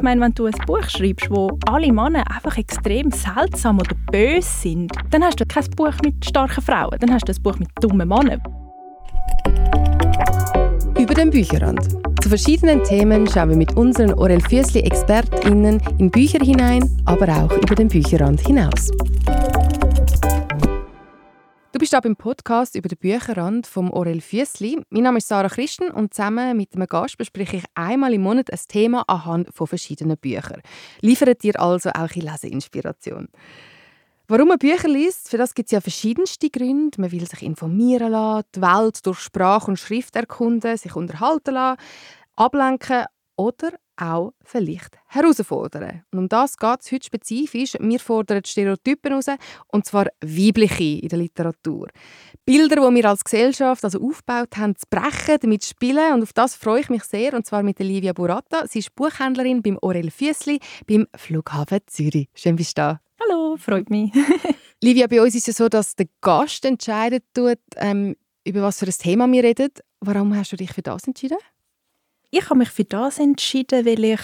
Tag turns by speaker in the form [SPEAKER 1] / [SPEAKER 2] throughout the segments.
[SPEAKER 1] Ich meine, wenn du ein Buch schreibst, wo alle Männer einfach extrem seltsam oder böse sind, dann hast du kein Buch mit starken Frauen, dann hast du ein Buch mit dummen Männern.
[SPEAKER 2] Über den Bücherrand. Zu verschiedenen Themen schauen wir mit unseren Orel Füssli ExpertInnen in Bücher hinein, aber auch über den Bücherrand hinaus. Bist da beim Podcast über den Bücherrand vom Orel Füssli. Mein Name ist Sarah Christen und zusammen mit einem Gast bespreche ich einmal im Monat ein Thema anhand von verschiedenen Büchern. Liefert dir also auch eine Leseinspiration. Warum man Bücher liest, für das gibt es ja verschiedenste Gründe. Man will sich informieren lassen, die Welt durch Sprache und Schrift erkunden, sich unterhalten lassen, ablenken oder auch vielleicht herausfordern. Und um das geht es heute spezifisch. Wir fordern Stereotypen heraus, und zwar weibliche in der Literatur. Bilder, die wir als Gesellschaft also aufgebaut haben, zu brechen, damit zu spielen. Und auf das freue ich mich sehr, und zwar mit Livia Burata. Sie ist Buchhändlerin beim Orel Füssli beim Flughafen Zürich. Schön, bist du da.
[SPEAKER 1] Hallo, freut mich.
[SPEAKER 2] Livia, bei uns ist es ja so, dass der Gast entscheidet, tut, ähm, über was für ein Thema wir reden. Warum hast du dich für das entschieden?
[SPEAKER 1] Ich habe mich für das entschieden, weil ich,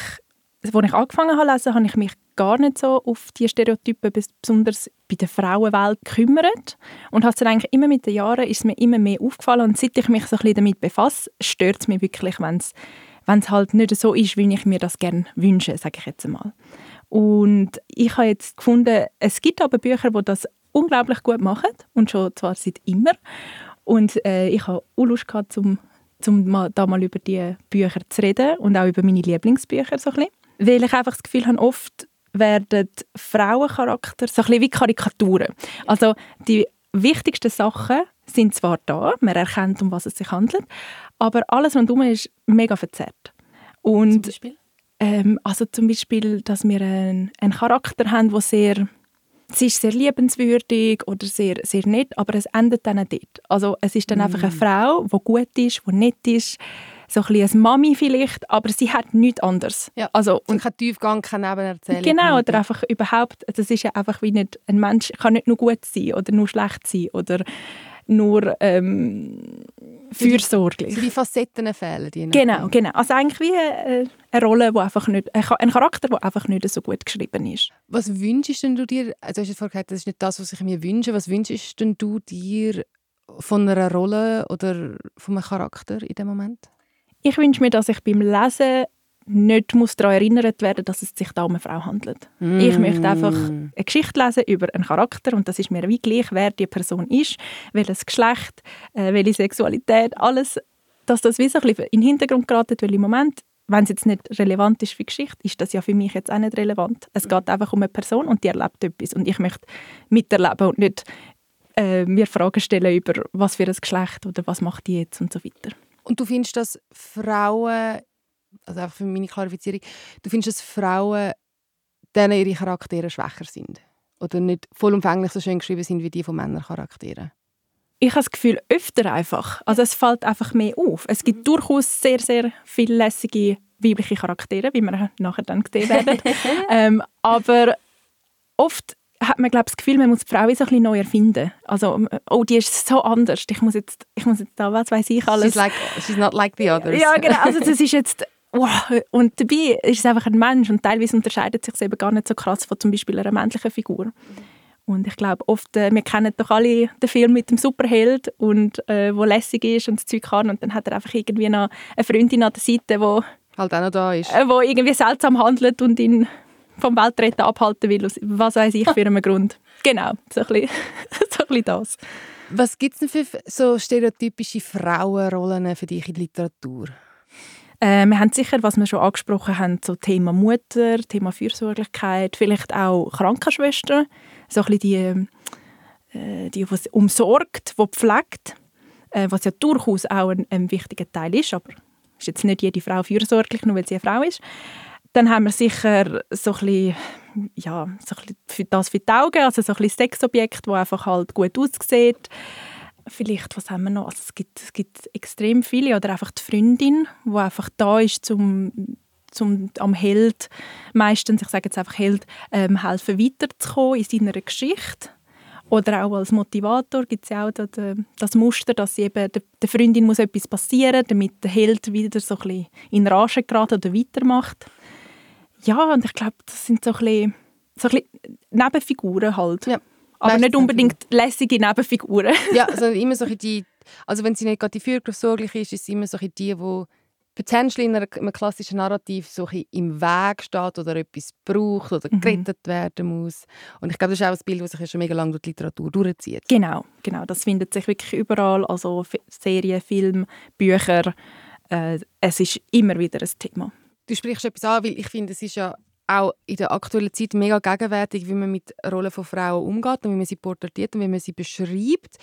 [SPEAKER 1] als ich angefangen habe lesen, habe ich mich gar nicht so auf die Stereotypen, besonders bei der Frauenwelt, gekümmert. Und hat dann eigentlich immer mit den Jahren ist mir immer mehr aufgefallen. Und seit ich mich so ein bisschen damit befasse, stört es mich wirklich, wenn es wenn es halt nicht so ist, wie ich mir das gerne wünsche, sage ich jetzt einmal. Und ich habe jetzt gefunden, es gibt aber Bücher, die das unglaublich gut machen und schon zwar seit immer. Und äh, ich habe auch Lust gehabt, um um mal, da mal über die Bücher zu reden und auch über meine Lieblingsbücher so ein bisschen. Weil ich einfach das Gefühl habe, oft werden Frauencharakter so ein bisschen wie Karikaturen. Also die wichtigsten Sachen sind zwar da, man erkennt, um was es sich handelt, aber alles rundherum ist mega verzerrt. Und,
[SPEAKER 2] zum Beispiel?
[SPEAKER 1] Ähm, also zum Beispiel, dass wir einen, einen Charakter haben, der sehr sie ist sehr liebenswürdig oder sehr, sehr nett, aber es endet dann dort. Also es ist dann mm. einfach eine Frau, die gut ist, die nett ist, so ein bisschen eine Mami vielleicht, aber sie hat nichts anderes.
[SPEAKER 2] Ja, also, und kein Tiefgang, keine Nebenerzählung.
[SPEAKER 1] Genau, oder einfach überhaupt, das ist ja einfach wie nicht, ein Mensch kann nicht nur gut sein oder nur schlecht sein oder nur ähm, fürsorglich.
[SPEAKER 2] So die Facetten fehlen. Die
[SPEAKER 1] genau, genau. Also eigentlich wie eine, äh, eine Rolle, wo einfach nicht, ein Charakter, der einfach nicht so gut geschrieben ist.
[SPEAKER 2] Was wünschst du dir, also du hast vorhin gesagt, das ist nicht das, was ich mir wünsche, was wünschst du dir von einer Rolle oder von einem Charakter in dem Moment?
[SPEAKER 1] Ich wünsche mir, dass ich beim Lesen nicht muss daran erinnert werden, dass es sich da um eine Frau handelt. Mm. Ich möchte einfach eine Geschichte lesen über einen Charakter und das ist mir wie gleich, wer die Person ist, welches Geschlecht, äh, welche Sexualität, alles, dass das wie so ein bisschen in den Hintergrund geraten, weil im Moment, wenn es jetzt nicht relevant ist für die Geschichte, ist das ja für mich jetzt auch nicht relevant. Es geht einfach um eine Person und die erlebt etwas und ich möchte miterleben und nicht äh, mir Fragen stellen über was für ein Geschlecht oder was macht die jetzt und so weiter.
[SPEAKER 2] Und du findest, dass Frauen also einfach für meine Klarifizierung, du findest, dass Frauen denen ihre Charaktere schwächer sind? Oder nicht vollumfänglich so schön geschrieben sind wie die von Männercharakteren?
[SPEAKER 1] Ich habe das Gefühl, öfter einfach. Also es fällt einfach mehr auf. Es gibt durchaus sehr, sehr viele lässige weibliche Charaktere, wie wir nachher dann sehen werden. ähm, aber oft hat man glaube das Gefühl, man muss die Frau so ein bisschen neu erfinden. Also, oh, die ist so anders. Ich muss jetzt, ich muss jetzt da, was weiß ich alles.
[SPEAKER 2] She's, like, she's not like the others.
[SPEAKER 1] Ja, genau. Also das ist jetzt wow. Und dabei ist es einfach ein Mensch und teilweise unterscheidet sich eben gar nicht so krass von zum Beispiel einer männlichen Figur. Und ich glaube, oft, äh, wir kennen doch alle den Film mit dem Superheld, und, äh, wo lässig ist und das Zeug kann. Und dann hat er einfach irgendwie noch eine Freundin an der Seite, wo
[SPEAKER 2] halt auch noch da ist.
[SPEAKER 1] Äh, wo irgendwie seltsam handelt und ihn vom Weltretten abhalten will, was weiß ich für einen Grund. Genau, so ein bisschen, so ein bisschen das.
[SPEAKER 2] Was gibt es denn für so stereotypische Frauenrollen für dich in der Literatur?
[SPEAKER 1] Äh, wir haben sicher, was wir schon angesprochen haben, so Thema Mutter, Thema Fürsorglichkeit, vielleicht auch Krankenschwester, so ein bisschen die, äh, die umsorgt, die pflegt, äh, was ja durchaus auch ein, ein wichtiger Teil ist, aber ist jetzt nicht jede Frau fürsorglich, nur weil sie eine Frau ist. Dann haben wir sicher so ein bisschen, ja, so ein bisschen für das für die Augen, also so ein bisschen Sexobjekt, das einfach halt gut aussieht vielleicht, was haben wir noch? Also es, gibt, es gibt extrem viele. Oder einfach die Freundin, die einfach da ist, zum, zum am Held, meistens, ich sage jetzt einfach Held, ähm, helfen weiterzukommen in seiner Geschichte. Oder auch als Motivator gibt es ja auch das, Muster, dass eben der, Freundin muss etwas passieren damit der Held wieder so ein bisschen in Rage gerät oder weitermacht. Ja, und ich glaube, das sind so ein bisschen, so ein bisschen Nebenfiguren halt.
[SPEAKER 2] Ja.
[SPEAKER 1] Aber nicht unbedingt lässige Nebenfiguren.
[SPEAKER 2] ja, also immer so die, also wenn sie nicht gerade die fürsorglich ist, ist sie immer so die, die potentially in einem klassischen Narrativ so im Weg steht oder etwas braucht oder mhm. gerettet werden muss. Und ich glaube, das ist auch ein Bild, das sich schon mega lange durch die Literatur durchzieht.
[SPEAKER 1] Genau, genau. Das findet sich wirklich überall, also Serien, Film, Bücher. Äh, es ist immer wieder ein Thema.
[SPEAKER 2] Du sprichst etwas an, weil ich finde, es ist ja auch in der aktuellen Zeit mega gegenwärtig, wie man mit Rollen von Frauen umgeht und wie man sie porträtiert und wie man sie beschreibt.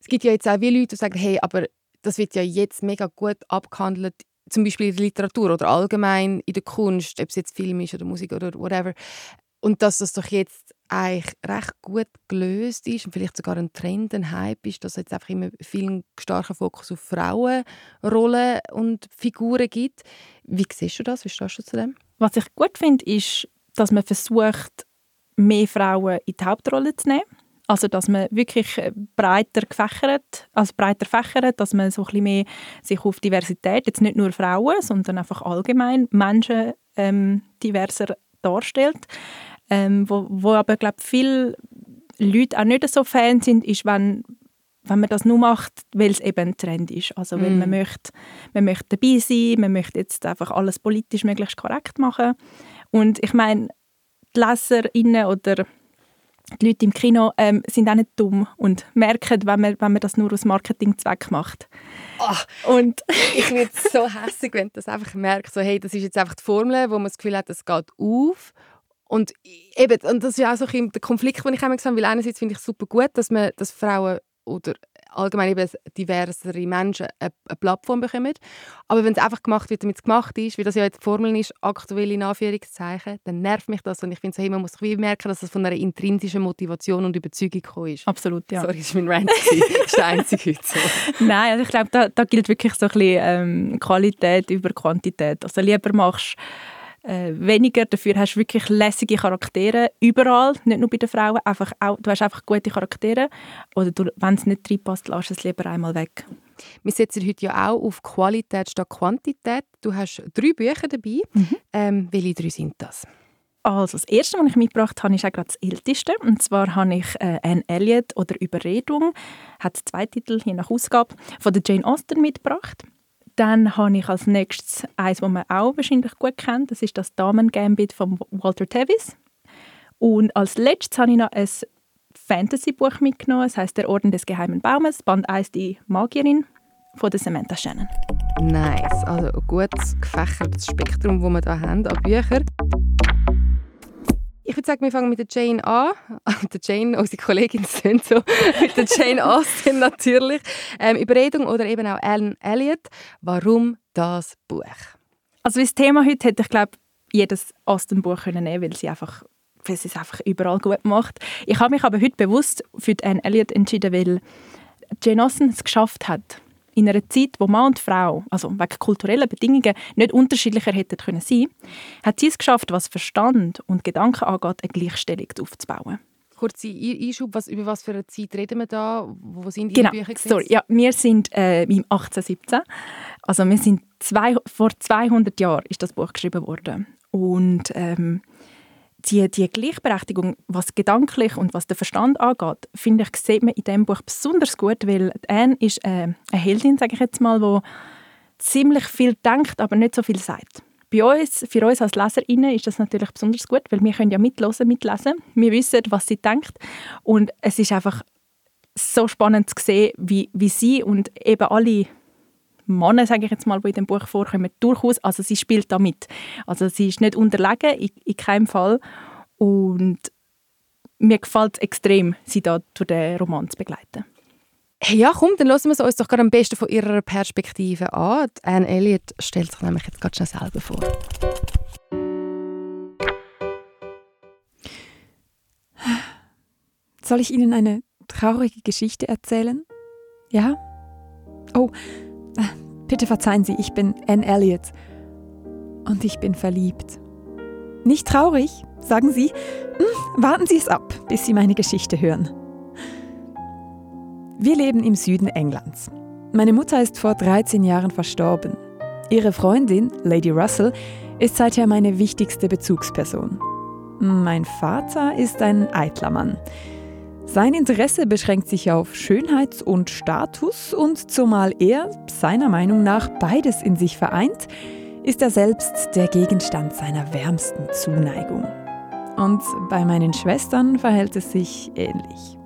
[SPEAKER 2] Es gibt ja jetzt auch wie Leute, die sagen, hey, aber das wird ja jetzt mega gut abgehandelt zum Beispiel in der Literatur oder allgemein in der Kunst, ob es jetzt Film ist oder Musik oder whatever. Und dass das doch jetzt eigentlich recht gut gelöst ist und vielleicht sogar ein Trend, ein Hype ist, dass es jetzt einfach immer viel starken Fokus auf Frauenrollen und Figuren gibt. Wie siehst du das? Wie stehst du zu dem?
[SPEAKER 1] Was ich gut finde, ist, dass man versucht, mehr Frauen in die Hauptrolle zu nehmen. Also, dass man wirklich äh, breiter gefächert, also breiter fächert, dass man so ein bisschen mehr sich auf Diversität, jetzt nicht nur Frauen, sondern einfach allgemein Menschen ähm, diverser darstellt. Ähm, wo, wo aber, glaube viele Leute auch nicht so Fan sind, ist, wenn, wenn man das nur macht, weil es eben ein Trend ist. Also, weil mm. man, möchte, man möchte dabei sein, man möchte jetzt einfach alles politisch möglichst korrekt machen. Und ich meine, die LeserInnen oder die Leute im Kino ähm, sind auch nicht dumm und merken, wenn man, wenn man das nur aus Marketingzweck macht.
[SPEAKER 2] Oh, und ich werde so hässlich, wenn du das einfach merkst, so, hey, das ist jetzt einfach die Formel, wo man das Gefühl hat, es geht auf. Und eben, und das ist auch so der Konflikt, den ich immer gesagt habe, weil einerseits finde ich es super gut, dass, man, dass Frauen oder allgemein eben diversere Menschen eine, eine Plattform bekommen. Aber wenn es einfach gemacht wird, damit es gemacht ist, wie das ja jetzt die Formel ist, aktuell in Anführungszeichen, dann nervt mich das und ich finde so, hey, man muss wie merken, dass das von einer intrinsischen Motivation und Überzeugung gekommen ist.
[SPEAKER 1] Absolut, ja.
[SPEAKER 2] Sorry, das ist mein Rant. das ist der einzige heute
[SPEAKER 1] so. Nein, also ich glaube, da, da gilt wirklich so ein bisschen ähm, Qualität über Quantität. Also lieber machst äh, weniger. Dafür hast du wirklich lässige Charaktere überall, nicht nur bei den Frauen. Einfach auch, du hast einfach gute Charaktere. Oder wenn es nicht reinpasst, lass es lieber einmal weg.
[SPEAKER 2] Wir setzen heute ja auch auf Qualität statt Quantität. Du hast drei Bücher dabei. Mhm. Ähm, welche drei sind das?
[SPEAKER 1] Also das erste, was ich mitgebracht habe, ist auch gerade das älteste. Und zwar habe ich äh, Anne Elliot oder Überredung, hat zwei Titel je nach Ausgabe, von der Jane Austen mitgebracht. Dann habe ich als nächstes eins, das man auch wahrscheinlich gut kennt. Das ist das Damen-Gambit von Walter Tevis. Und als letztes habe ich noch ein Fantasy-Buch mitgenommen. Es heißt Der Orden des Geheimen Baumes, Band 1, die Magierin von der Samantha Shannon.
[SPEAKER 2] Nice, also ein gut gefächertes Spektrum, das wir hier haben an Büchern. Ich würde sagen, wir fangen mit der Jane an. der Jane, unsere Kollegin, sind so. mit der Jane Austen natürlich. Ähm, Überredung oder eben auch Alan Elliot. Warum das Buch?
[SPEAKER 1] Also das Thema heute hätte ich glaube jedes Austen-Buch nehmen können, weil sie einfach weil sie es einfach überall gut macht. Ich habe mich aber heute bewusst für Anne Elliot entschieden, weil Jane Austen es geschafft hat, in einer Zeit, wo Mann und Frau, also wegen kultureller Bedingungen, nicht unterschiedlicher hätten können sein, hat sie es geschafft, was Verstand und Gedanken angeht, eine Gleichstellung aufzubauen.
[SPEAKER 2] Kurze Einschub, was, über was für eine Zeit reden wir da? Wo sind die
[SPEAKER 1] genau.
[SPEAKER 2] Bücher?
[SPEAKER 1] Sorry, ja, wir sind äh, im 1817. Also wir sind zwei, vor 200 Jahren ist das Buch geschrieben worden. Und ähm, die, die Gleichberechtigung, was gedanklich und was den Verstand angeht, finde ich, sieht man in diesem Buch besonders gut, weil Anne ist äh, eine Heldin, sage ich jetzt mal, die ziemlich viel denkt, aber nicht so viel sagt. Bei uns, für uns als LeserInnen ist das natürlich besonders gut, weil wir können ja mitlosen, mitlesen. Wir wissen, was sie denkt und es ist einfach so spannend zu sehen, wie, wie sie und eben alle Männer, sage ich jetzt mal, die in dem Buch vorkommen, durchaus, also sie spielt da mit. Also sie ist nicht unterlegen, in, in keinem Fall. Und mir gefällt es extrem, sie da durch den Roman zu begleiten.
[SPEAKER 2] Hey, ja, komm, dann hören wir es uns doch gerade am besten von ihrer Perspektive an. Anne Elliot stellt sich nämlich jetzt gerade schnell selber vor.
[SPEAKER 3] Soll ich Ihnen eine traurige Geschichte erzählen? Ja? Oh, Bitte verzeihen Sie, ich bin Anne Elliot. Und ich bin verliebt. Nicht traurig, sagen Sie. Hm, warten Sie es ab, bis Sie meine Geschichte hören. Wir leben im Süden Englands. Meine Mutter ist vor 13 Jahren verstorben. Ihre Freundin, Lady Russell, ist seither meine wichtigste Bezugsperson. Mein Vater ist ein eitler Mann. Sein Interesse beschränkt sich auf Schönheit und Status und zumal er, seiner Meinung nach, beides in sich vereint, ist er selbst der Gegenstand seiner wärmsten Zuneigung. Und bei meinen Schwestern verhält es sich ähnlich.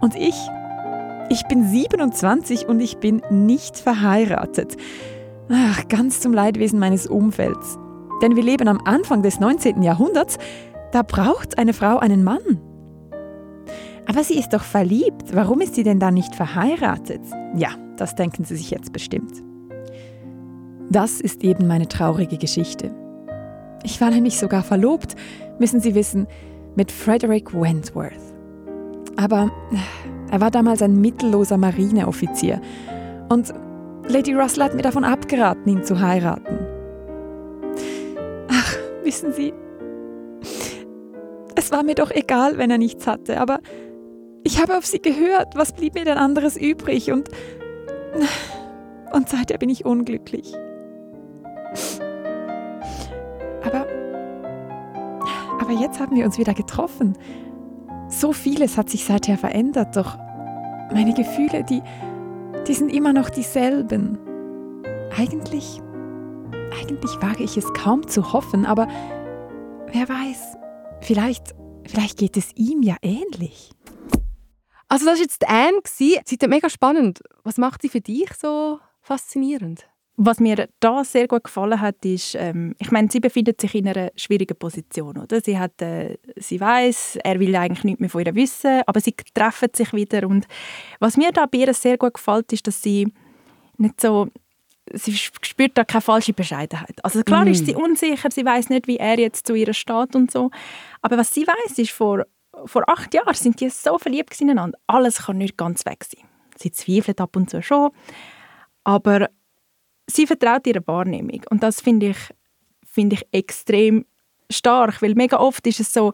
[SPEAKER 3] Und ich? Ich bin 27 und ich bin nicht verheiratet. Ach, ganz zum Leidwesen meines Umfelds. Denn wir leben am Anfang des 19. Jahrhunderts, da braucht eine Frau einen Mann. Aber sie ist doch verliebt, warum ist sie denn dann nicht verheiratet? Ja, das denken Sie sich jetzt bestimmt. Das ist eben meine traurige Geschichte. Ich war nämlich sogar verlobt, müssen Sie wissen, mit Frederick Wentworth. Aber er war damals ein mittelloser Marineoffizier und Lady Russell hat mir davon abgeraten, ihn zu heiraten. Ach, wissen Sie, es war mir doch egal, wenn er nichts hatte, aber ich habe auf sie gehört. Was blieb mir denn anderes übrig? Und, und seither bin ich unglücklich. Aber, aber jetzt haben wir uns wieder getroffen. So vieles hat sich seither verändert, doch meine Gefühle, die, die sind immer noch dieselben. Eigentlich, eigentlich wage ich es kaum zu hoffen, aber wer weiß, vielleicht, vielleicht geht es ihm ja ähnlich.
[SPEAKER 2] Also das war jetzt Anne. Sie ist mega spannend. Was macht sie für dich so faszinierend?
[SPEAKER 1] Was mir da sehr gut gefallen hat, ist, ähm, ich meine, sie befindet sich in einer schwierigen Position, oder? Sie hat, äh, sie weiß, er will eigentlich nichts mehr von ihr wissen, aber sie treffen sich wieder und was mir da bei ihr sehr gut gefällt, ist, dass sie nicht so sie spürt da keine falsche Bescheidenheit. Also klar mm. ist sie unsicher, sie weiß nicht, wie er jetzt zu ihr steht und so, aber was sie weiß, ist vor vor acht Jahren sind die so verliebt ineinander. Alles kann nicht ganz weg sein. Sie zweifelt ab und zu schon, aber sie vertraut ihrer Wahrnehmung und das finde ich, find ich extrem stark, weil mega oft ist es so,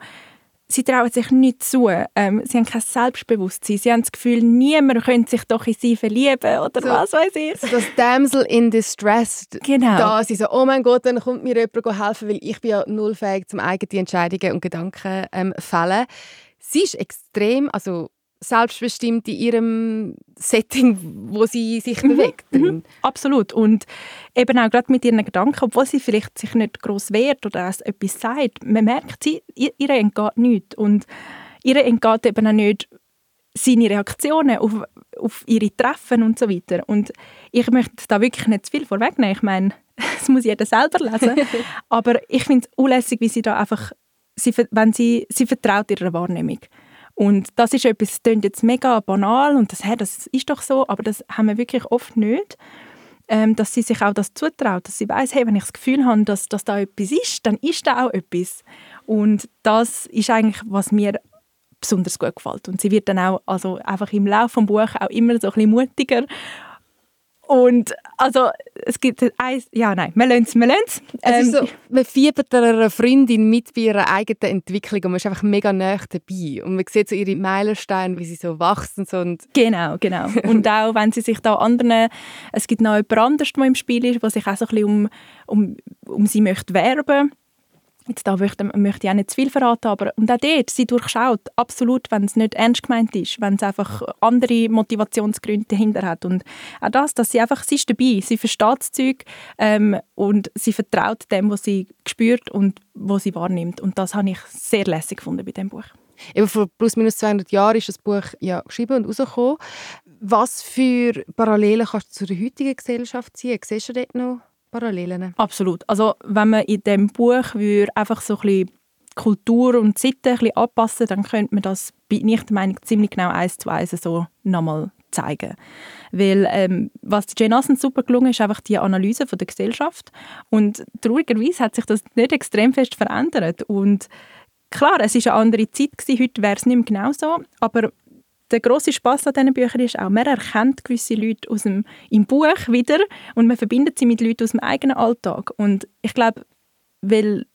[SPEAKER 1] sie trauen sich nicht zu, ähm, sie haben kein Selbstbewusstsein, sie haben das Gefühl, niemand könnte sich doch in sie verlieben oder so, was weiß ich.
[SPEAKER 2] So das Damsel in Distress,
[SPEAKER 1] genau.
[SPEAKER 2] da sie so, oh mein Gott, dann kommt mir jemand helfen, weil ich bin ja null fähig zum eigene Entscheidungen und Gedanken ähm, fällen. Sie ist extrem, also selbstbestimmt in ihrem Setting, wo sie sich mhm. bewegt. Mhm.
[SPEAKER 1] Absolut. Und eben auch gerade mit ihren Gedanken, obwohl sie vielleicht sich nicht groß wehrt oder etwas sagt, man merkt, sie, ihr entgeht nichts. Und ihr entgeht eben auch nicht seine Reaktionen auf, auf ihre Treffen und so weiter. Und ich möchte da wirklich nicht zu viel vorwegnehmen. Ich meine, das muss jeder selber lesen. Aber ich finde es unlässig, wie sie da einfach, sie, wenn sie, sie vertraut ihrer Wahrnehmung. Und das ist etwas, das klingt jetzt mega banal und das, hey, das ist doch so, aber das haben wir wirklich oft nicht. Ähm, dass sie sich auch das zutraut, dass sie weiß, hey, wenn ich das Gefühl habe, dass, dass da etwas ist, dann ist da auch etwas. Und das ist eigentlich, was mir besonders gut gefällt. Und sie wird dann auch also einfach im Laufe des Buches auch immer so ein bisschen mutiger und also es gibt eins, ja nein, wir lernen es, wir lernen es.
[SPEAKER 2] Ähm, so, man fiebert einer Freundin mit bei ihrer eigenen Entwicklung und man ist einfach mega nah dabei und man sieht so ihre Meilensteine, wie sie so wachsen. So und
[SPEAKER 1] genau, genau. und auch wenn sie sich da anderen, es gibt noch jemand anderes, der im Spiel ist, der sich auch so ein bisschen um, um, um sie möchte werben möchte Jetzt da möchte, möchte ich auch nicht zu viel verraten, aber und auch dort, sie durchschaut absolut, wenn es nicht ernst gemeint ist, wenn es einfach andere Motivationsgründe dahinter hat und auch das, dass sie einfach, sie ist dabei, sie versteht das Zeug ähm, und sie vertraut dem, was sie spürt und was sie wahrnimmt und das habe ich sehr lässig gefunden bei dem Buch.
[SPEAKER 2] Eben vor plus minus 200 Jahren ist das Buch ja geschrieben und rausgekommen. Was für Parallelen kannst du zur heutigen Gesellschaft ziehen? Siehst du dort noch Parallelen?
[SPEAKER 1] Absolut. Also wenn man in dem Buch würde einfach so ein bisschen Kultur und Sitten anpassen, dann könnte man das, bin ich der Meinung, ziemlich genau eins zu eins so nochmal zeigen. Weil ähm, was Jane Austen super gelungen ist, einfach die Analyse von der Gesellschaft und traurigerweise hat sich das nicht extrem fest verändert und klar, es ist eine andere Zeit gewesen, heute wäre es nicht mehr genau so, aber der große Spaß an diesen Büchern ist auch, man erkennt gewisse Leute aus dem, im Buch wieder und man verbindet sie mit Leuten aus dem eigenen Alltag. Und ich glaube, weil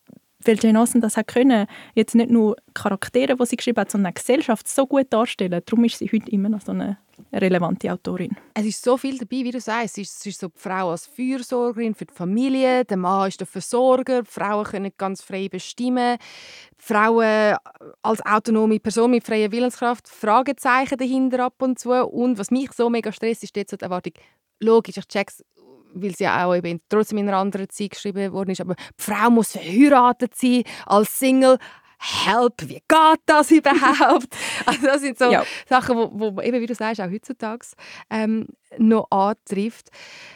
[SPEAKER 1] weil Jane Austen das hat können, jetzt nicht nur Charaktere, die sie geschrieben hat, sondern Gesellschaft so gut darstellen. Darum ist sie heute immer noch so eine relevante Autorin.
[SPEAKER 2] Es ist so viel dabei, wie du sagst. Es ist, es ist so die Frau als Fürsorgerin für die Familie, der Mann ist der Versorger, die Frauen können ganz frei bestimmen, die Frauen als autonome Person mit freier Willenskraft, Fragezeichen dahinter ab und zu. Und was mich so mega stresst, ist jetzt so die Erwartung, logisch, ich check's, weil sie ja auch eben trotzdem in einer anderen Zeit geschrieben worden ist, aber die Frau muss verheiratet sein als Single. Help, wie geht das überhaupt? also das sind so ja. Sachen, wo, wo eben, wie du sagst, auch heutzutage ähm, noch antrifft.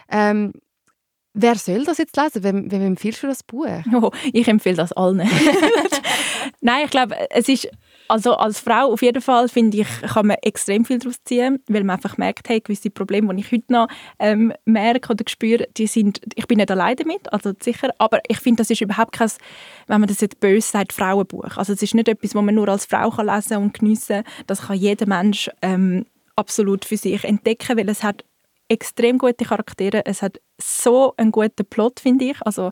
[SPEAKER 2] Ähm, wer soll das jetzt lesen? Wem, wem empfiehlst du das Buch?
[SPEAKER 1] Oh, ich empfehle das allen. Nein, ich glaube, es ist also als Frau auf jeden Fall finde ich, kann man extrem viel daraus ziehen, weil man einfach merkt, hey, gewisse Probleme, die ich heute noch ähm, merke oder spüre, die sind, ich bin nicht allein damit, also sicher, aber ich finde, das ist überhaupt kein, wenn man das jetzt böse sagt, Frauenbuch. Also es ist nicht etwas, was man nur als Frau kann lesen und geniessen. Das kann jeder Mensch ähm, absolut für sich entdecken, weil es hat extrem gute Charaktere, es hat so einen guten Plot, finde ich. Also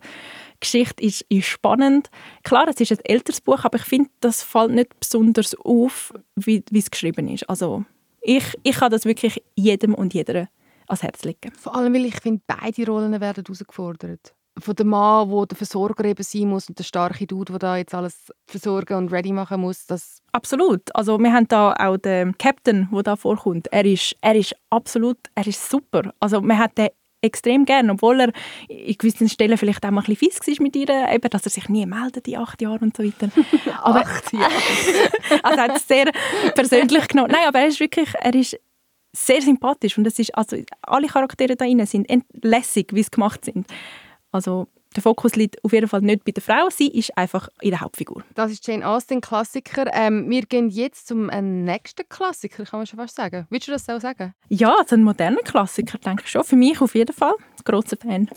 [SPEAKER 1] Geschichte ist, ist spannend. Klar, es ist ein älteres Buch, aber ich finde, das fällt nicht besonders auf, wie, wie es geschrieben ist. Also ich, ich kann das wirklich jedem und jeder ans Herz legen.
[SPEAKER 2] Vor allem, weil ich finde, beide Rollen werden herausgefordert. Von dem Mann, der der Versorger eben sein muss und der starke Dude, der da jetzt alles versorgen und ready machen muss. Das
[SPEAKER 1] absolut. Also wir haben da auch den Captain, der da vorkommt. Er ist, er ist absolut, er ist super. Also man hat den extrem gerne, obwohl er in gewissen Stellen vielleicht auch mal ein bisschen fies war mit ihr, eben, dass er sich nie meldet in acht Jahren und so weiter.
[SPEAKER 2] Aber, acht Jahre?
[SPEAKER 1] also er hat es sehr persönlich genommen. Nein, aber er ist wirklich, er ist sehr sympathisch und es ist, also alle Charaktere da drin sind lässig, wie sie gemacht sind. Also der Fokus liegt auf jeden Fall nicht bei der Frau, sie ist einfach ihre Hauptfigur.
[SPEAKER 2] Das ist Jane Austen, Klassiker. Ähm, wir gehen jetzt zum äh, nächsten Klassiker, kann man schon fast sagen. Willst du das so sagen?
[SPEAKER 1] Ja, also ein moderner Klassiker, denke ich schon. Für mich auf jeden Fall. Großer Fan.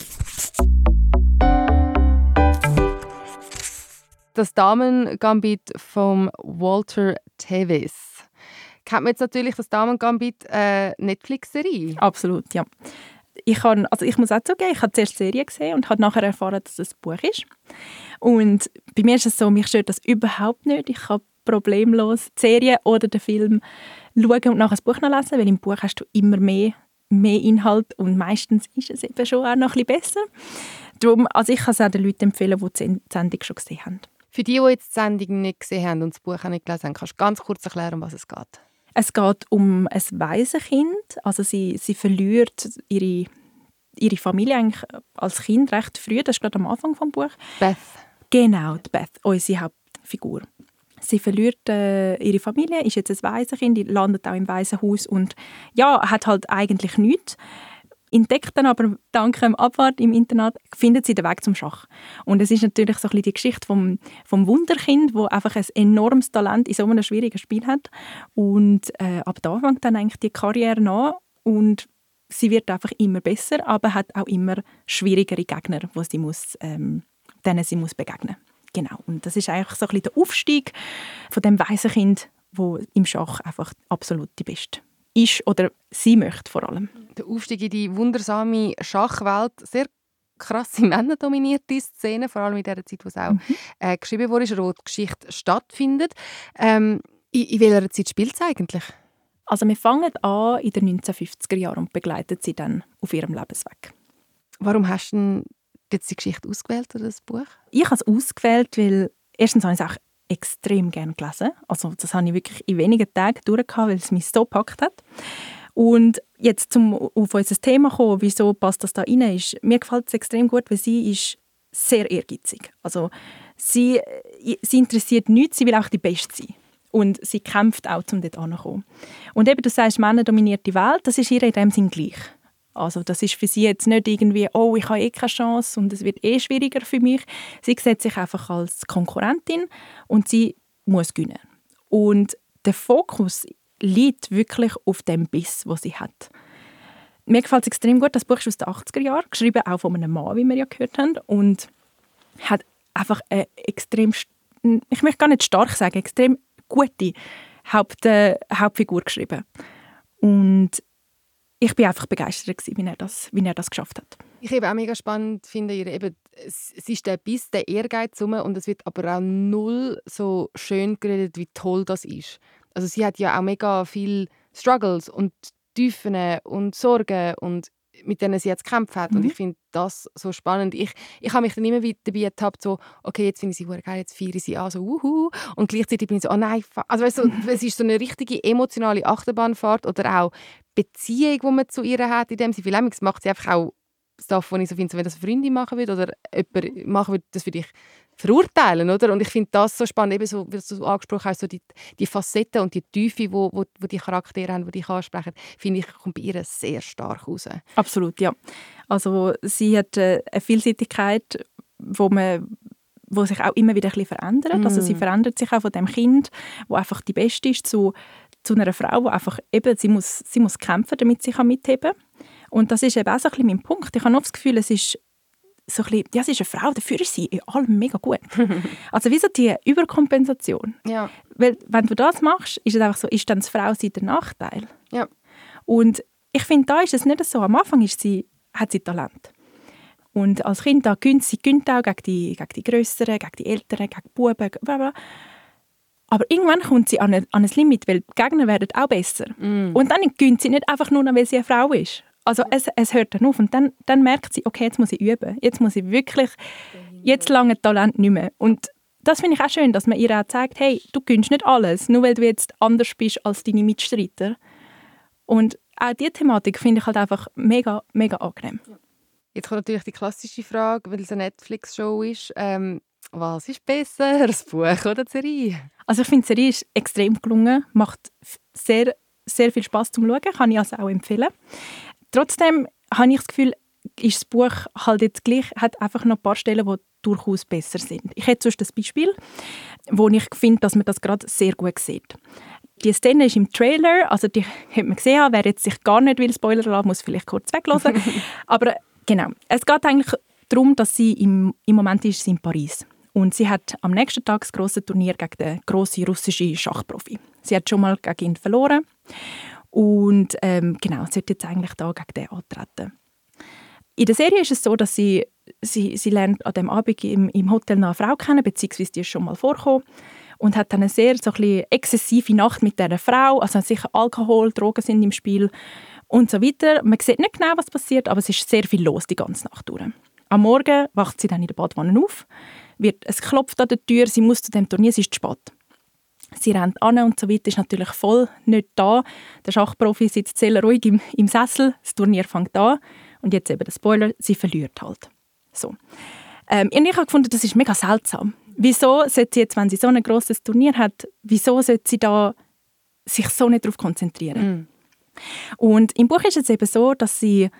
[SPEAKER 2] Das Damen-Gambit von Walter Tevis. Kennt man jetzt natürlich das Damen-Gambit äh, Netflix-Serie?
[SPEAKER 1] Absolut, ja ich, kann, also ich muss auch zugeben, ich habe zuerst die Serie gesehen und habe nachher erfahren, dass es ein Buch ist. Und bei mir ist es so, mich stört das überhaupt nicht. Ich kann problemlos die Serie oder den Film schauen und nachher das Buch noch lesen, weil im Buch hast du immer mehr, mehr Inhalt und meistens ist es eben schon auch noch ein bisschen besser. Darum, also ich kann es auch den Leuten empfehlen, die die Sendung schon gesehen haben.
[SPEAKER 2] Für die, die jetzt die Sendung nicht gesehen haben und das Buch auch nicht gelesen haben, kannst du ganz kurz erklären, um was es geht?
[SPEAKER 1] Es geht um ein Waisenkind. Also sie, sie verliert ihre, ihre Familie eigentlich als Kind recht früh. Das ist gerade am Anfang des Buch.
[SPEAKER 2] Beth.
[SPEAKER 1] Genau, die Beth, unsere Hauptfigur. Sie verliert äh, ihre Familie, ist jetzt ein Waisenkind, die landet auch im Waisenhaus und ja, hat halt eigentlich nichts entdeckt dann aber dank dem Abwart im Internat, findet sie den Weg zum Schach. Und es ist natürlich so ein bisschen die Geschichte vom, vom Wunderkind, wo einfach ein enormes Talent in so einem schwierigen Spiel hat. Und äh, ab da fängt dann eigentlich die Karriere an und sie wird einfach immer besser, aber hat auch immer schwierigere Gegner, wo sie muss, ähm, denen sie muss begegnen. Genau. Und das ist eigentlich so ein bisschen der Aufstieg von dem Waisenkind, wo im Schach einfach absolut die Beste ist oder sie möchte vor allem.
[SPEAKER 2] Der Aufstieg in die wundersame Schachwelt, sehr krasse männerdominierte Szene, vor allem in der Zeit, wo es auch mhm. äh, geschrieben wurde, wo die Geschichte stattfindet. Ähm, in, in welcher Zeit spielt es eigentlich?
[SPEAKER 1] Also wir fangen an in den 1950er Jahren und begleiten sie dann auf ihrem Lebensweg.
[SPEAKER 2] Warum hast du jetzt die Geschichte ausgewählt oder das Buch?
[SPEAKER 1] Ich habe es ausgewählt, weil erstens habe ich es auch extrem gerne gelesen. Also das habe ich wirklich in wenigen Tagen durchgehabt, weil es mich so gepackt hat. Und jetzt zum auf unser Thema kommen, wieso passt das da rein, ist, mir gefällt es extrem gut, weil sie ist sehr ehrgeizig. Also sie, sie interessiert nichts, sie will auch die Beste sein. Und sie kämpft auch, um dort anzukommen. Und eben, du sagst, Männer dominiert die Welt, das ist ihr in dem Sinn gleich. Also das ist für sie jetzt nicht irgendwie, oh, ich habe eh keine Chance und es wird eh schwieriger für mich. Sie sieht sich einfach als Konkurrentin und sie muss gewinnen. Und der Fokus liegt wirklich auf dem Biss, wo sie hat. Mir gefällt es extrem gut. Das Buch ist aus den 80er Jahren, geschrieben auch von einem Mann, wie wir ja gehört haben, und hat einfach eine extrem, ich möchte gar nicht stark sagen, extrem gute Haupt, äh, Hauptfigur geschrieben. Und ich bin einfach begeistert, wie er das, wie er das geschafft hat.
[SPEAKER 2] Ich eben auch mega spannend finde, ihr eben, es ist der Biss, der Ehrgeiz und es wird aber auch null so schön geredet, wie toll das ist. Also sie hat ja auch mega viel Struggles und Tiefen und Sorgen und mit denen sie jetzt gekämpft hat. Mhm. Und ich finde das so spannend. Ich, ich habe mich dann immer wieder dabei ertappt, so, okay, jetzt finde ich sie geil, jetzt feiere ich sie an, so, uhu. Und gleichzeitig bin ich so, oh nein, also weißt du, es ist so eine richtige emotionale Achterbahnfahrt oder auch Beziehung, die man zu ihr hat, in dem sie viel macht sie einfach auch Stuff, wo ich so finde, so, wenn das eine Freundin machen würde oder jemand machen würde, das würde ich verurteilen, oder? Und ich finde das so spannend, eben so, wie du angesprochen hast, so die, die Facetten und die Tiefe, wo, wo, wo die Charaktere haben, die ich ansprechen, finde ich, kommt bei ihr sehr stark raus.
[SPEAKER 1] Absolut, ja. Also sie hat äh, eine Vielseitigkeit, wo man wo sich auch immer wieder ein bisschen verändert. Mm. Also sie mm. verändert sich auch von dem Kind, wo einfach die Beste ist, zu, zu einer Frau, wo einfach eben, sie muss, sie muss kämpfen, damit sie kann mitheben kann. Und das ist eben auch so ein bisschen mein Punkt. Ich habe oft das Gefühl, es ist so ein bisschen, ja, sie ist eine Frau, dafür ist sie in allem mega gut. also wie so die Überkompensation.
[SPEAKER 2] Ja.
[SPEAKER 1] Weil wenn du das machst, ist es einfach so, ist dann die Frau sie der Nachteil.
[SPEAKER 2] Ja.
[SPEAKER 1] Und ich finde, da ist es nicht so. Am Anfang ist sie, hat sie Talent. Und als Kind da gönnt sie gönnt auch gegen die, gegen die Größeren, gegen die Älteren, gegen die Buben, bla bla. Aber irgendwann kommt sie an ein, an ein Limit, weil die Gegner werden auch besser. Mm. Und dann gönnt sie nicht einfach nur, weil sie eine Frau ist. Also es, es hört dann auf und dann, dann merkt sie, okay, jetzt muss ich üben. Jetzt muss ich wirklich, jetzt lange Talent nicht mehr. Und das finde ich auch schön, dass man ihr auch zeigt, hey, du gönnst nicht alles, nur weil du jetzt anders bist als deine Mitstreiter. Und auch diese Thematik finde ich halt einfach mega, mega angenehm.
[SPEAKER 2] Jetzt kommt natürlich die klassische Frage, weil es eine Netflix-Show ist. Ähm, was ist besser, das Buch oder die Serie?
[SPEAKER 1] Also ich finde, die Serie ist extrem gelungen, macht sehr, sehr viel Spaß zum Schauen, kann ich also auch empfehlen. Trotzdem habe ich das Gefühl, ist das Buch halt jetzt gleich, hat einfach noch ein paar Stellen, die durchaus besser sind. Ich hätte sonst ein Beispiel, wo ich finde, dass man das gerade sehr gut sieht. Die Szene ist im Trailer, also die hat man gesehen, wer jetzt sich gar nicht will Spoiler lassen, muss vielleicht kurz weglassen. Aber genau, es geht eigentlich darum, dass sie im, im Moment ist sie in Paris und sie hat am nächsten Tag das große Turnier gegen den grossen russischen Schachprofi. Sie hat schon mal gegen ihn verloren und ähm, genau, sie wird jetzt eigentlich da gegen den antreten. In der Serie ist es so, dass sie, sie, sie lernt an dem Abend im, im Hotel eine Frau kennen, beziehungsweise die ist schon mal vorgekommen und hat dann eine sehr so ein exzessive Nacht mit dieser Frau, also sicher Alkohol, Drogen sind im Spiel und so weiter. Man sieht nicht genau, was passiert, aber es ist sehr viel los die ganze Nacht durch. Am Morgen wacht sie dann in der Badwanne auf, wird, es klopft an der Tür, sie muss zu dem Turnier, sie ist spät. Sie rennt an und so weiter, ist natürlich voll nicht da. Der Schachprofi sitzt sehr ruhig im, im Sessel, das Turnier fängt an und jetzt eben der Spoiler, sie verliert halt. So. Ähm, ich habe gefunden, das ist mega seltsam. Wieso sollte sie jetzt, wenn sie so ein grosses Turnier hat, wieso sollte sie da sich so nicht darauf konzentrieren? Mm. Und im Buch ist es eben so, dass sie,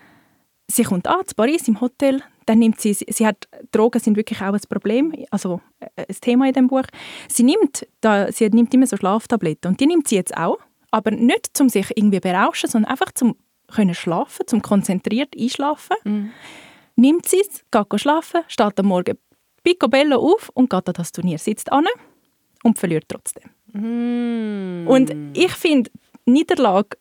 [SPEAKER 1] sie kommt an, zu Paris im Hotel, dann nimmt sie, sie hat, Drogen sind wirklich auch ein Problem, also äh, ein Thema in dem Buch. Sie nimmt, da, sie nimmt immer so Schlaftabletten und die nimmt sie jetzt auch, aber nicht, um sich irgendwie berauschen, sondern einfach zum können schlafen, zum konzentriert einschlafen. Mhm. Nimmt sie es, geht schlafen, steht am Morgen picobello auf und geht an das Turnier, sitzt an und verliert trotzdem.
[SPEAKER 2] Mm.
[SPEAKER 1] Und ich finde, Niederlage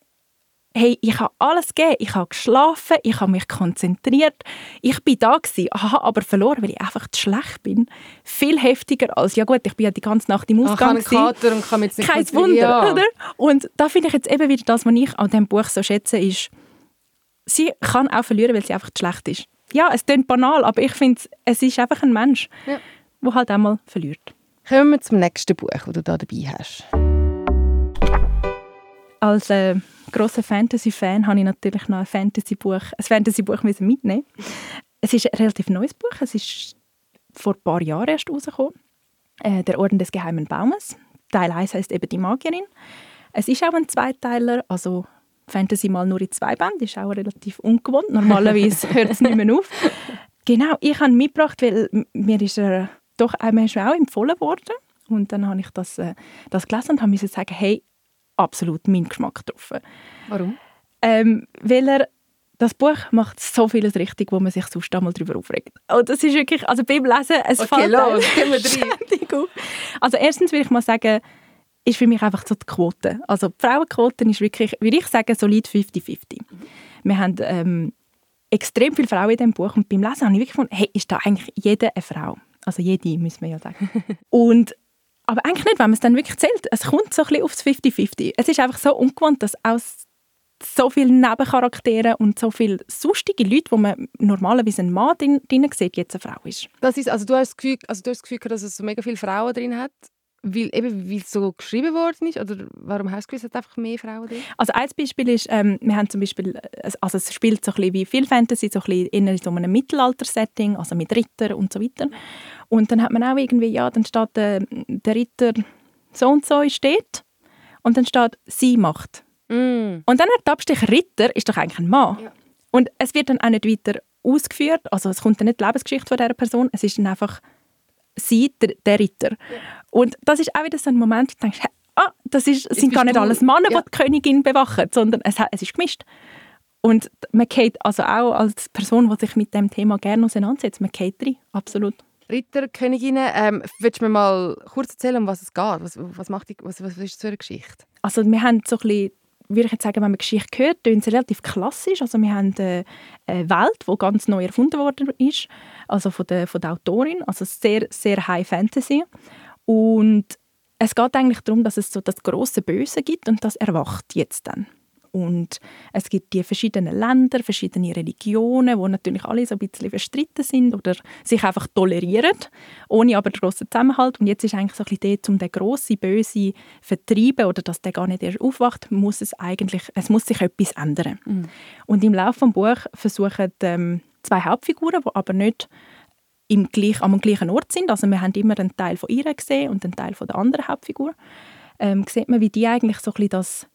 [SPEAKER 1] hey, ich habe alles gegeben, ich habe geschlafen, ich habe mich konzentriert, ich bin da gewesen, aha, aber verloren, weil ich einfach zu schlecht bin. Viel heftiger als, ja gut, ich bin ja die ganze Nacht im Ausgang
[SPEAKER 2] Ach, Kater und kann jetzt nicht
[SPEAKER 1] Kein Wunder, ja. oder? Und da finde ich jetzt eben wieder das, was ich an diesem Buch so schätze, ist, sie kann auch verlieren, weil sie einfach zu schlecht ist. Ja, es klingt banal, aber ich finde, es ist einfach ein Mensch, der ja. halt einmal verliert.
[SPEAKER 2] Kommen wir zum nächsten Buch, das du da dabei hast.
[SPEAKER 1] Als äh, grosser Fantasy-Fan habe ich natürlich noch ein Fantasy-Buch ein Fantasy mitnehmen. Es ist ein relativ neues Buch. Es ist vor ein paar Jahren erst rausgekommen. Äh, der Orden des Geheimen Baumes. Teil 1 heißt eben «Die Magierin». Es ist auch ein Zweiteiler, also Fantasy mal nur in zwei Bänden, ist auch relativ ungewohnt. Normalerweise hört es nicht mehr auf. Genau, ich habe mitgebracht, weil mir ist er doch einmal schon auch empfohlen worden. Und dann habe ich das, äh, das gelesen und habe sagen, hey, absolut meinen Geschmack getroffen.
[SPEAKER 2] Warum?
[SPEAKER 1] Ähm, weil er das Buch macht so vieles richtig, wo man sich sonst einmal darüber aufregt. Und oh, das ist wirklich, also beim Lesen, es
[SPEAKER 2] okay,
[SPEAKER 1] fällt
[SPEAKER 2] los, gehen wir
[SPEAKER 1] auf. Also erstens will ich mal sagen, ist für mich einfach so die Quote. Also die Frauenquote ist wirklich, würde ich sagen, solid 50-50. Wir haben ähm, extrem viele Frauen in diesem Buch und beim Lesen habe ich wirklich gefunden, hey, ist da eigentlich jede eine Frau? Also jede, müssen wir ja sagen. und aber eigentlich nicht, wenn man es dann wirklich zählt. Es kommt so ein bisschen aufs 50-50. Es ist einfach so ungewohnt, dass aus so viele Nebencharaktere und so viele sonstige Leute, wo man normalerweise einen Mann drin, drin sieht, jetzt eine Frau ist.
[SPEAKER 2] Das ist also du hast das Gefühl, also du hast das Gefühl dass es so mega viele Frauen drin hat, weil eben weil es so geschrieben worden ist oder warum hast du es einfach mehr Frauen drin?
[SPEAKER 1] Also ein Beispiel ist, ähm, wir haben zum Beispiel, also es spielt so ein bisschen wie viel Fantasy, so ein bisschen in so einem Mittelalter-Setting, also mit Ritter und so weiter. Und dann hat man auch irgendwie, ja, dann steht äh, der Ritter so und so steht und dann steht sie macht. Mm. Und dann der Abstich Ritter ist doch eigentlich ein Mann. Ja. Und es wird dann auch nicht weiter ausgeführt, also es kommt dann nicht die Lebensgeschichte von dieser Person, es ist dann einfach sie, der, der Ritter. Ja. Und das ist auch wieder so ein Moment, wo du denkst, ah, das ist, sind gar nicht alles Männer, ja. die die Königin bewachen, sondern es, es ist gemischt. Und man geht also auch als Person, die sich mit dem Thema gerne auseinandersetzt, man geht rein, absolut.
[SPEAKER 2] Ritter, Königinnen, ähm, willst du mir mal kurz erzählen, um was es geht? Was, was, macht die, was, was ist das für eine Geschichte?
[SPEAKER 1] Also wir haben so ein bisschen würde ich jetzt sagen, wenn man Geschichte hört, tönt es relativ klassisch. Also wir haben eine Welt, die ganz neu erfunden worden ist, also von der, von der Autorin, also sehr, sehr High Fantasy. Und es geht eigentlich darum, dass es so das große Böse gibt und das erwacht jetzt dann. Und es gibt die verschiedenen Länder, verschiedene Religionen, wo natürlich alle so ein bisschen verstritten sind oder sich einfach tolerieren, ohne aber grossen Zusammenhalt. Und jetzt ist eigentlich so ein bisschen dort, um den grossen, bösen vertreiben oder dass der gar nicht erst aufwacht, muss es eigentlich, es muss sich etwas ändern. Mhm. Und im Laufe des Buches versuchen ähm, zwei Hauptfiguren, die aber nicht im gleich, am gleichen Ort sind. Also wir haben immer einen Teil von ihr gesehen und einen Teil von der anderen Hauptfigur. Ähm, sieht man, wie die eigentlich so ein bisschen das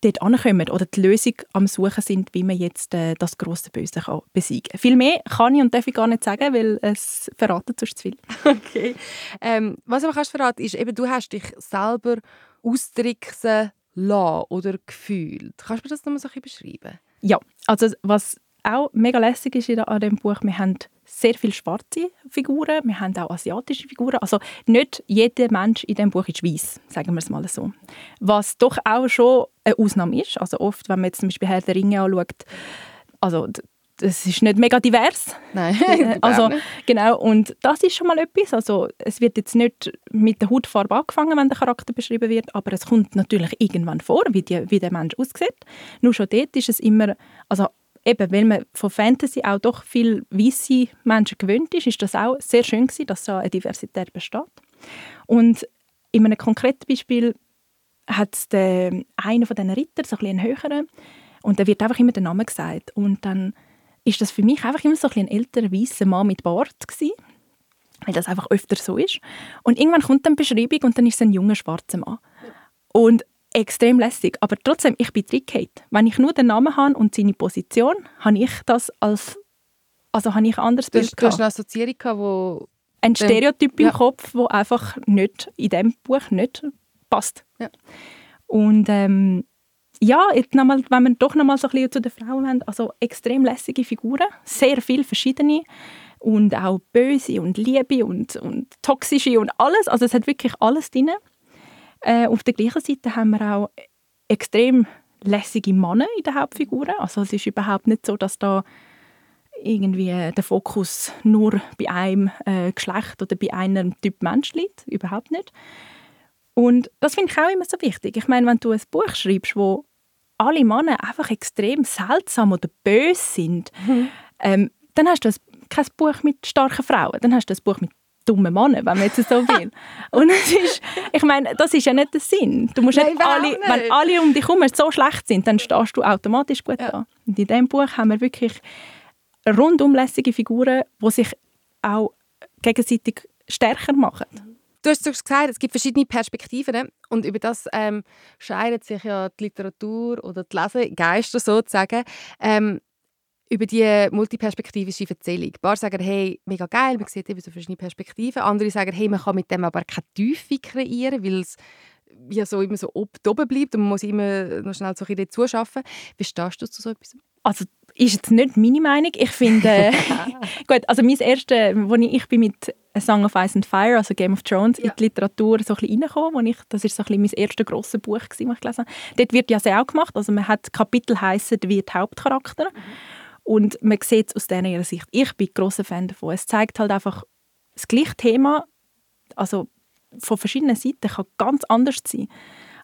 [SPEAKER 1] dort ankommen oder die Lösung am Suchen sind, wie man jetzt äh, das große Böse kann besiegen kann. Viel mehr kann ich und darf ich gar nicht sagen, weil es verratet sonst zu viel.
[SPEAKER 2] Okay. Ähm, was aber kannst verraten ist, eben, du hast dich selber austricksen lassen oder gefühlt. Kannst du mir das nochmal so ein bisschen beschreiben?
[SPEAKER 1] Ja, also was auch mega lässig ist an diesem Buch, wir haben sehr viele schwarze Figuren, wir haben auch asiatische Figuren. Also nicht jeder Mensch in diesem Buch ist weiß, sagen wir es mal so. Was doch auch schon eine Ausnahme ist. Also oft, wenn man jetzt zum Beispiel Herr der Ringe anschaut, also das ist nicht mega divers.
[SPEAKER 2] Nein,
[SPEAKER 1] also genau und das ist schon mal etwas. Also es wird jetzt nicht mit der Hautfarbe angefangen, wenn der Charakter beschrieben wird, aber es kommt natürlich irgendwann vor, wie, die, wie der Mensch aussieht. Nur schon dort ist es immer, also eben, weil man von Fantasy auch doch viel weiße Menschen gewöhnt ist, ist das auch sehr schön gewesen, dass so eine Diversität besteht. Und in einem konkreten Beispiel hat der, einer von diesen Ritter, so ein höheren, und der wird einfach immer der Name gesagt. Und dann ist das für mich einfach immer so ein, ein älterer weißer Mann mit Bart gewesen, weil das einfach öfter so ist. Und irgendwann kommt dann Beschreibung und dann ist es ein junger schwarzer Mann. Und extrem lässig. Aber trotzdem, ich bin trickheit. Wenn ich nur den Namen habe und seine Position, habe ich das als also habe ich ein anderes
[SPEAKER 2] Bild. Du hast eine Assoziierung gehabt, wo
[SPEAKER 1] ein Stereotyp im Kopf, wo einfach nicht in dem Buch nicht passt.
[SPEAKER 2] Ja.
[SPEAKER 1] Und ähm, ja, jetzt noch mal, wenn wir doch noch mal so ein bisschen zu den Frauen haben, also extrem lässige Figuren, sehr viele verschiedene und auch böse und liebe und, und toxische und alles. Also es hat wirklich alles drin. Äh, auf der gleichen Seite haben wir auch extrem lässige Männer in den Hauptfiguren. Also es ist überhaupt nicht so, dass da irgendwie der Fokus nur bei einem äh, Geschlecht oder bei einem Typ Mensch liegt. Überhaupt nicht. Und das finde ich auch immer so wichtig. Ich meine, wenn du ein Buch schreibst, wo alle Männer einfach extrem seltsam oder böse sind, mhm. ähm, dann hast du kein Buch mit starken Frauen. Dann hast du ein Buch mit dumme Mann, wenn man jetzt so will. Und es ist, ich meine, das ist ja nicht der Sinn. Du musst Nein, nicht alle, nicht. wenn alle um dich herum so schlecht sind, dann stehst du automatisch gut ja. da. Und in diesem Buch haben wir wirklich rundum lässige Figuren, die sich auch gegenseitig stärker machen.
[SPEAKER 2] Du hast gesagt, es gibt verschiedene Perspektiven und über das ähm, scheidet sich ja die Literatur oder die Lesegeister sozusagen. Ähm, über die multiperspektivische Erzählung. Ein paar sagen, hey, mega geil, man sieht eben so verschiedene Perspektiven. Andere sagen, hey, man kann mit dem aber keine Tiefe kreieren, weil es ja so immer so oben bleibt und man muss immer noch schnell so ein bisschen zuschaffen. Wie stehst du zu so etwas?
[SPEAKER 1] Also ist jetzt nicht meine Meinung. Ich finde, gut, also mein erstes, wo ich, ich bin mit A Song of Ice and Fire, also Game of Thrones, ja. in die Literatur so ein bisschen reingekommen, ich, das ist so ein bisschen mein erstes grosses Buch, das ich gelesen habe. Dort wird ja sehr auch gemacht, also man hat Kapitel heissen wie die Hauptcharakter. Mhm. Und man sieht es aus dieser Sicht. Ich bin großer Fan davon. Es zeigt halt einfach das gleiche Thema, also von verschiedenen Seiten kann ganz anders sein.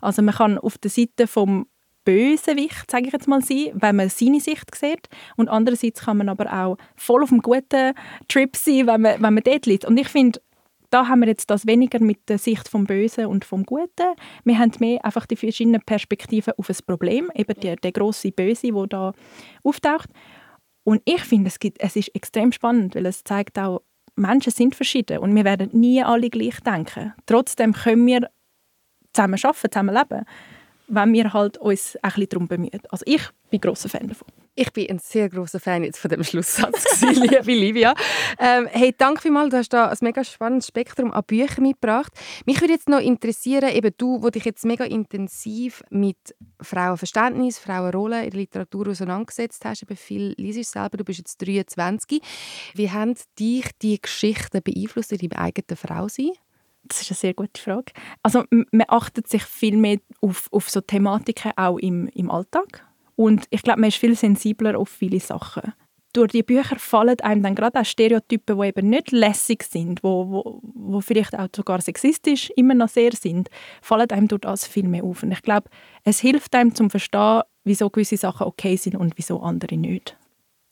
[SPEAKER 1] Also man kann auf der Seite vom Bösewicht, sage ich jetzt mal, sein, wenn man seine Sicht sieht. Und andererseits kann man aber auch voll auf einem guten Trip sein, wenn man, wenn man dort liegt. Und ich finde, da haben wir jetzt das weniger mit der Sicht vom Bösen und vom Guten. Wir haben mehr einfach die verschiedenen Perspektiven auf ein Problem, eben der, der große Böse, der da auftaucht. Und ich finde, es, es ist extrem spannend, weil es zeigt auch, Menschen sind verschieden und wir werden nie alle gleich denken. Trotzdem können wir zusammen arbeiten, zusammen leben wenn wir halt uns ein bisschen darum bemühen. Also ich bin großer Fan davon.
[SPEAKER 2] Ich bin ein sehr großer Fan jetzt von dem Schlusssatz, liebe Livia. Ähm, hey, danke vielmals, du hast da ein mega spannendes Spektrum an Büchern mitgebracht. Mich würde jetzt noch interessieren, eben du, wo dich jetzt mega intensiv mit Frauenverständnis, Frauenrolle in der Literatur auseinandergesetzt hast, eben viel liest selber, du bist jetzt 23. Wie haben dich die Geschichten beeinflusst in deinem eigenen Frausein?
[SPEAKER 1] Das ist eine sehr gute Frage. Also man achtet sich viel mehr auf, auf so Thematiken auch im, im Alltag. Und ich glaube, man ist viel sensibler auf viele Sachen. Durch die Bücher fallen einem dann gerade auch Stereotypen, die eben nicht lässig sind, wo, wo, wo vielleicht auch sogar sexistisch immer noch sehr sind, fallen einem durch das viel mehr auf. Und ich glaube, es hilft einem zum Verstehen, wieso gewisse Sachen okay sind und wieso andere nicht.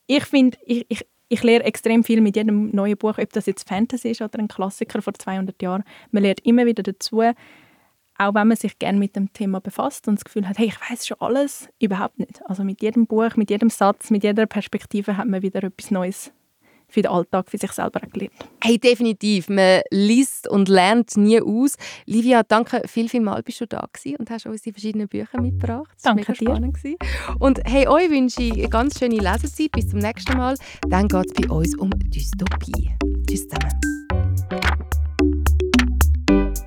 [SPEAKER 1] Ich finde, ich, ich, ich lerne extrem viel mit jedem neuen Buch, ob das jetzt Fantasy ist oder ein Klassiker vor 200 Jahren. Man lernt immer wieder dazu, auch wenn man sich gerne mit dem Thema befasst und das Gefühl hat, hey, ich weiß schon alles, überhaupt nicht. Also mit jedem Buch, mit jedem Satz, mit jeder Perspektive hat man wieder etwas Neues für den Alltag, für sich selber gelernt.
[SPEAKER 2] Hey, definitiv. Man liest und lernt nie aus. Livia, danke viel, viel mal, bist du da gewesen und hast uns die verschiedenen Bücher mitgebracht.
[SPEAKER 1] Das danke mega spannend
[SPEAKER 2] dir. Und hey, euch wünsche ich eine ganz schöne Lesezeit. Bis zum nächsten Mal. Dann geht es bei uns um Dystopie. Tschüss zusammen.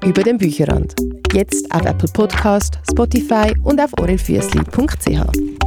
[SPEAKER 2] Über den Bücherrand. Jetzt auf Apple Podcast, Spotify und auf orelfüssli.ch.